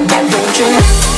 I won't you?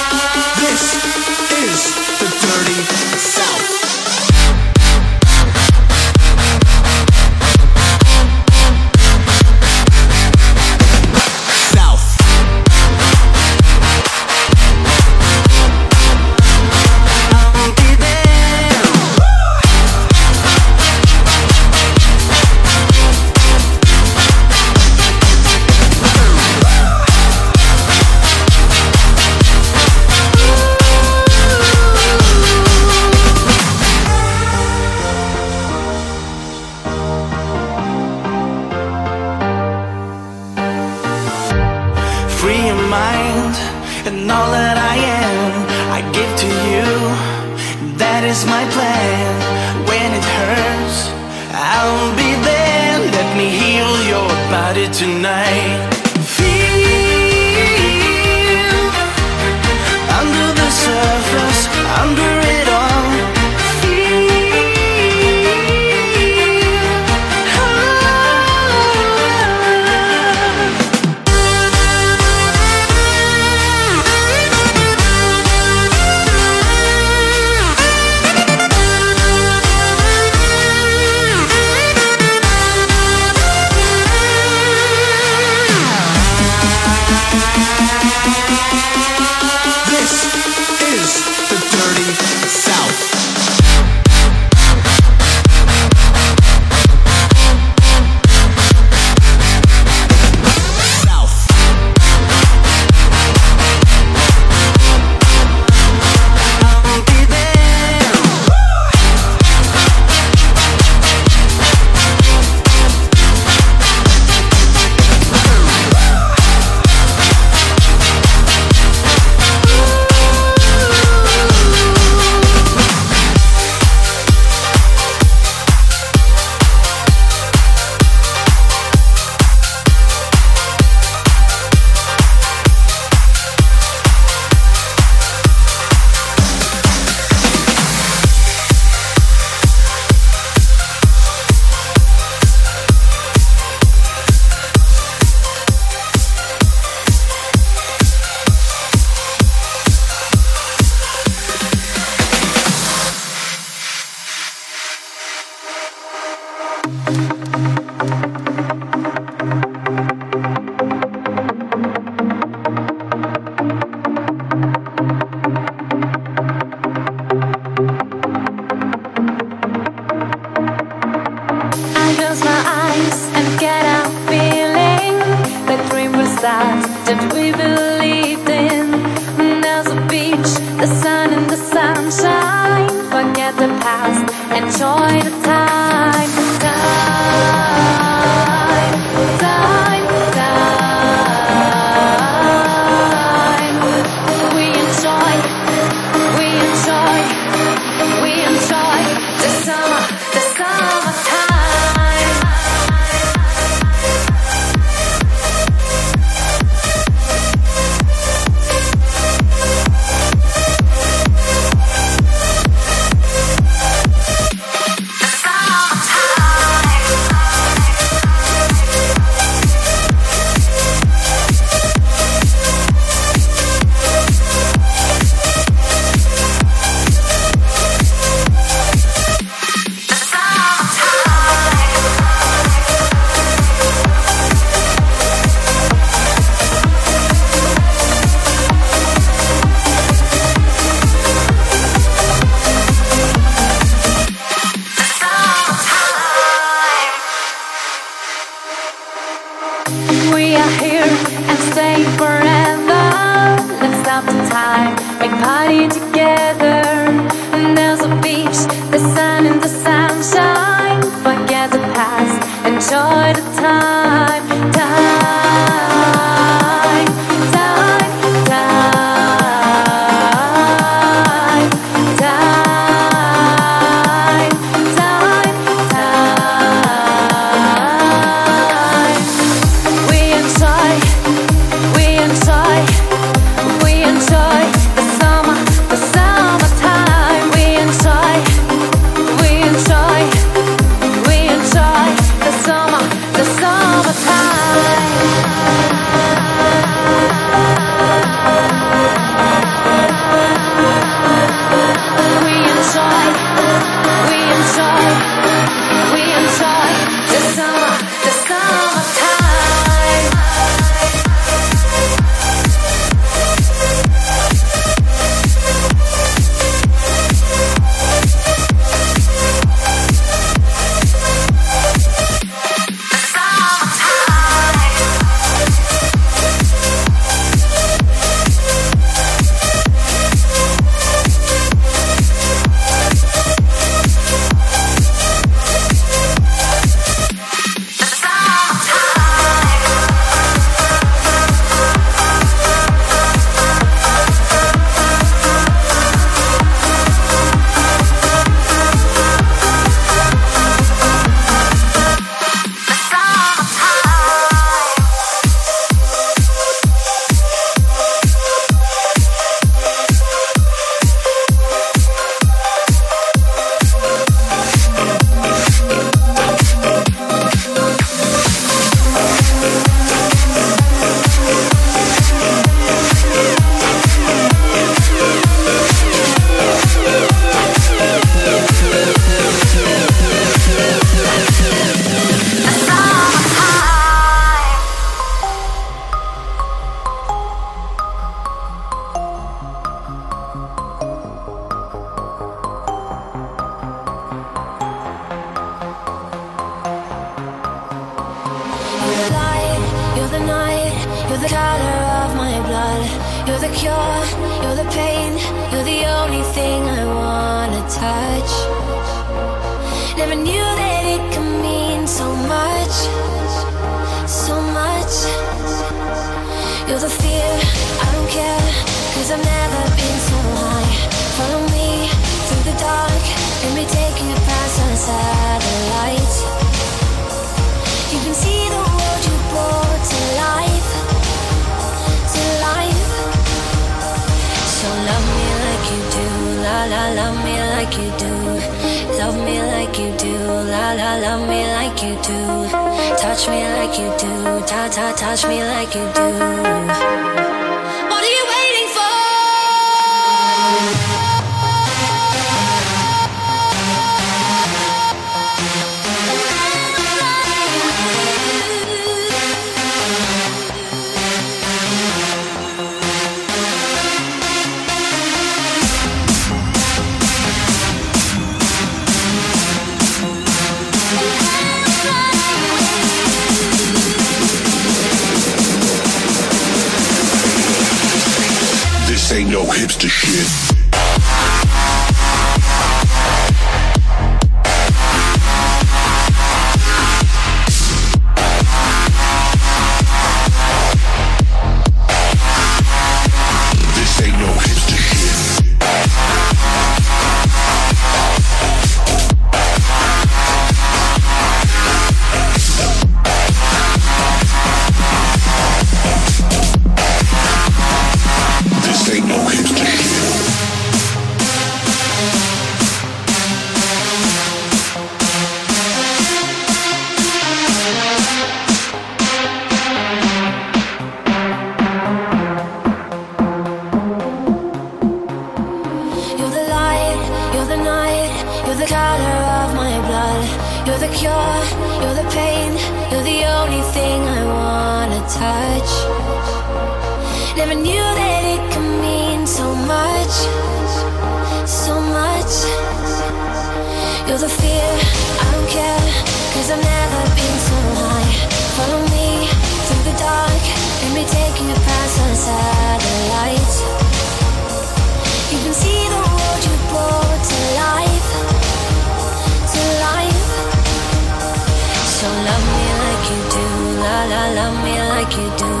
love me like you do.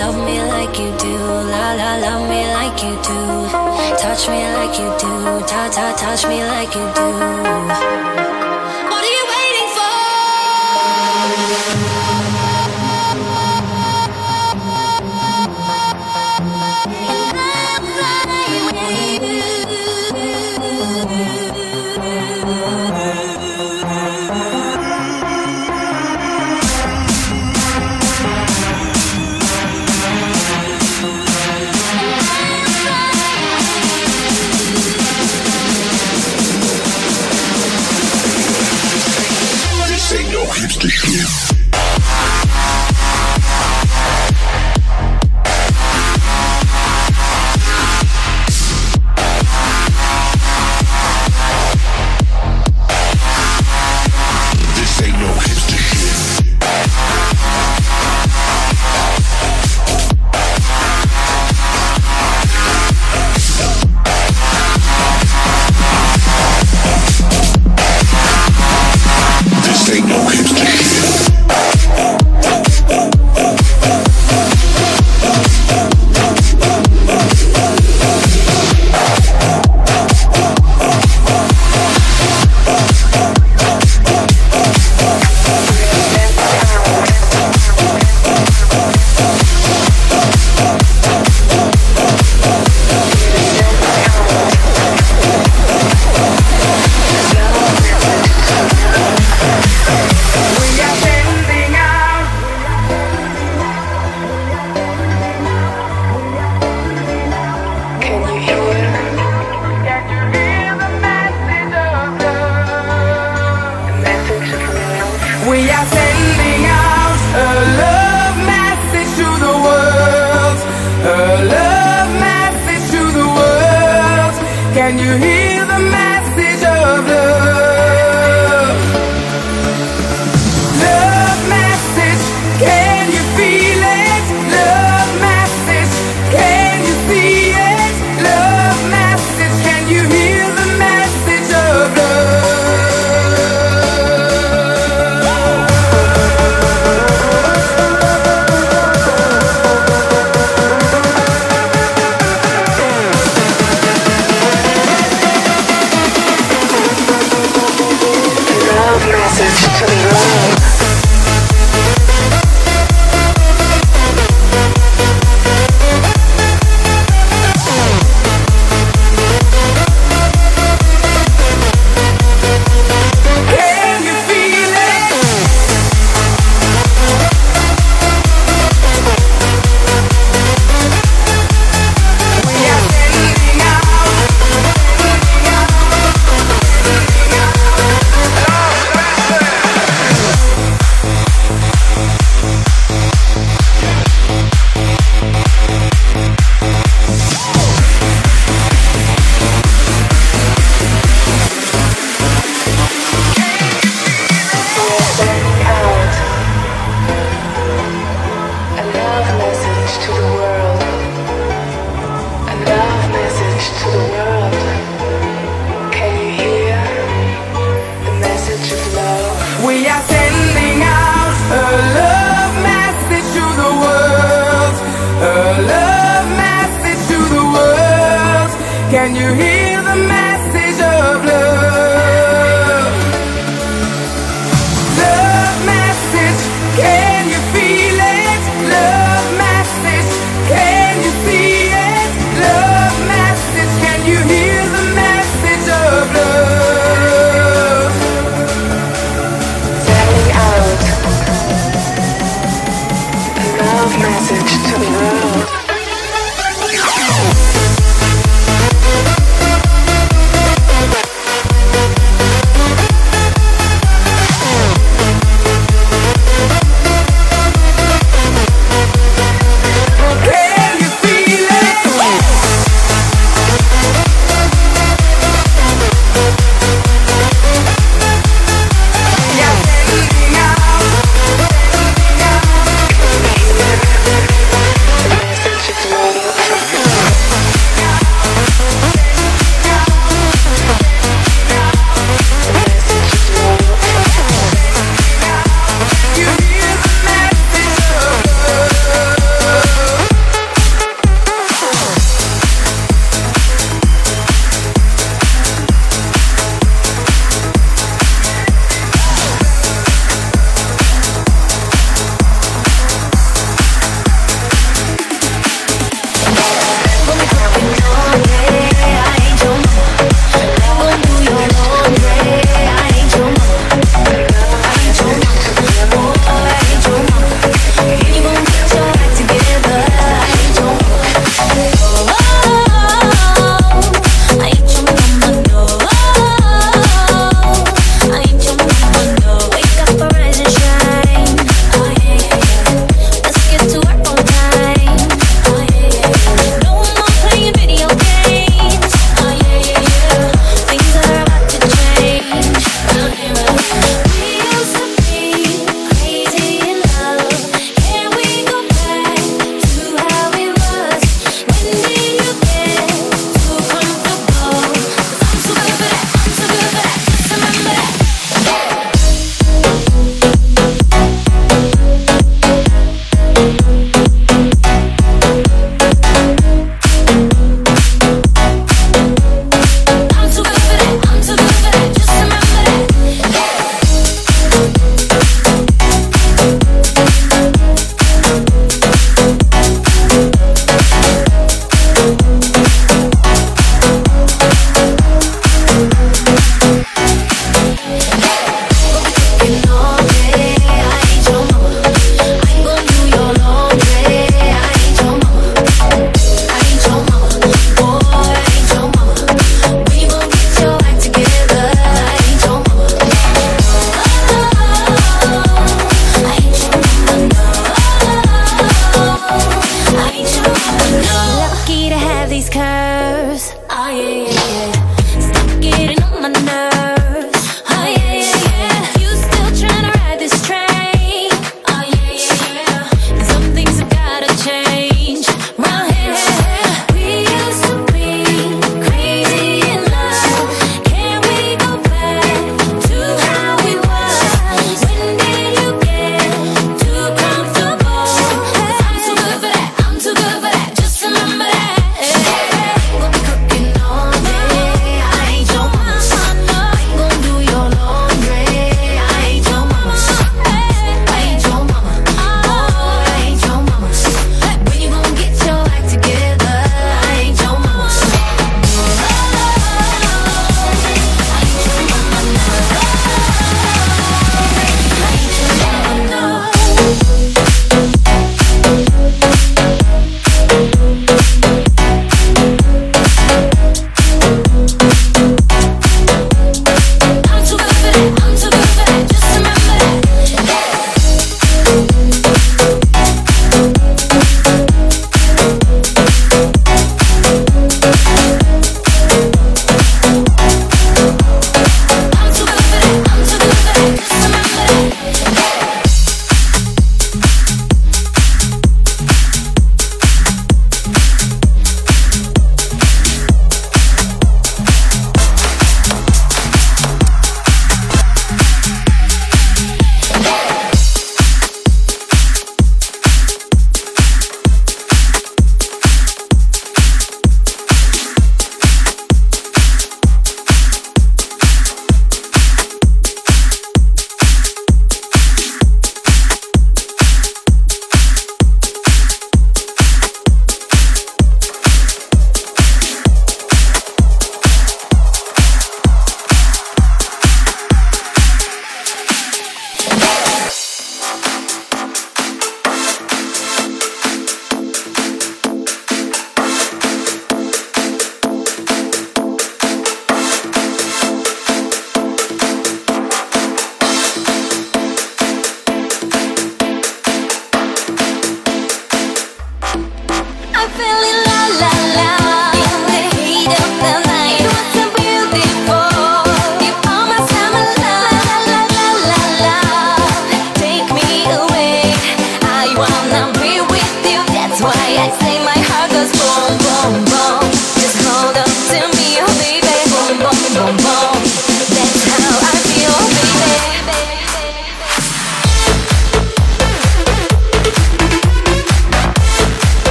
Love me like you do. La la, love me like you do. Touch me like you do. Ta ta, touch me like you do. Can you hear?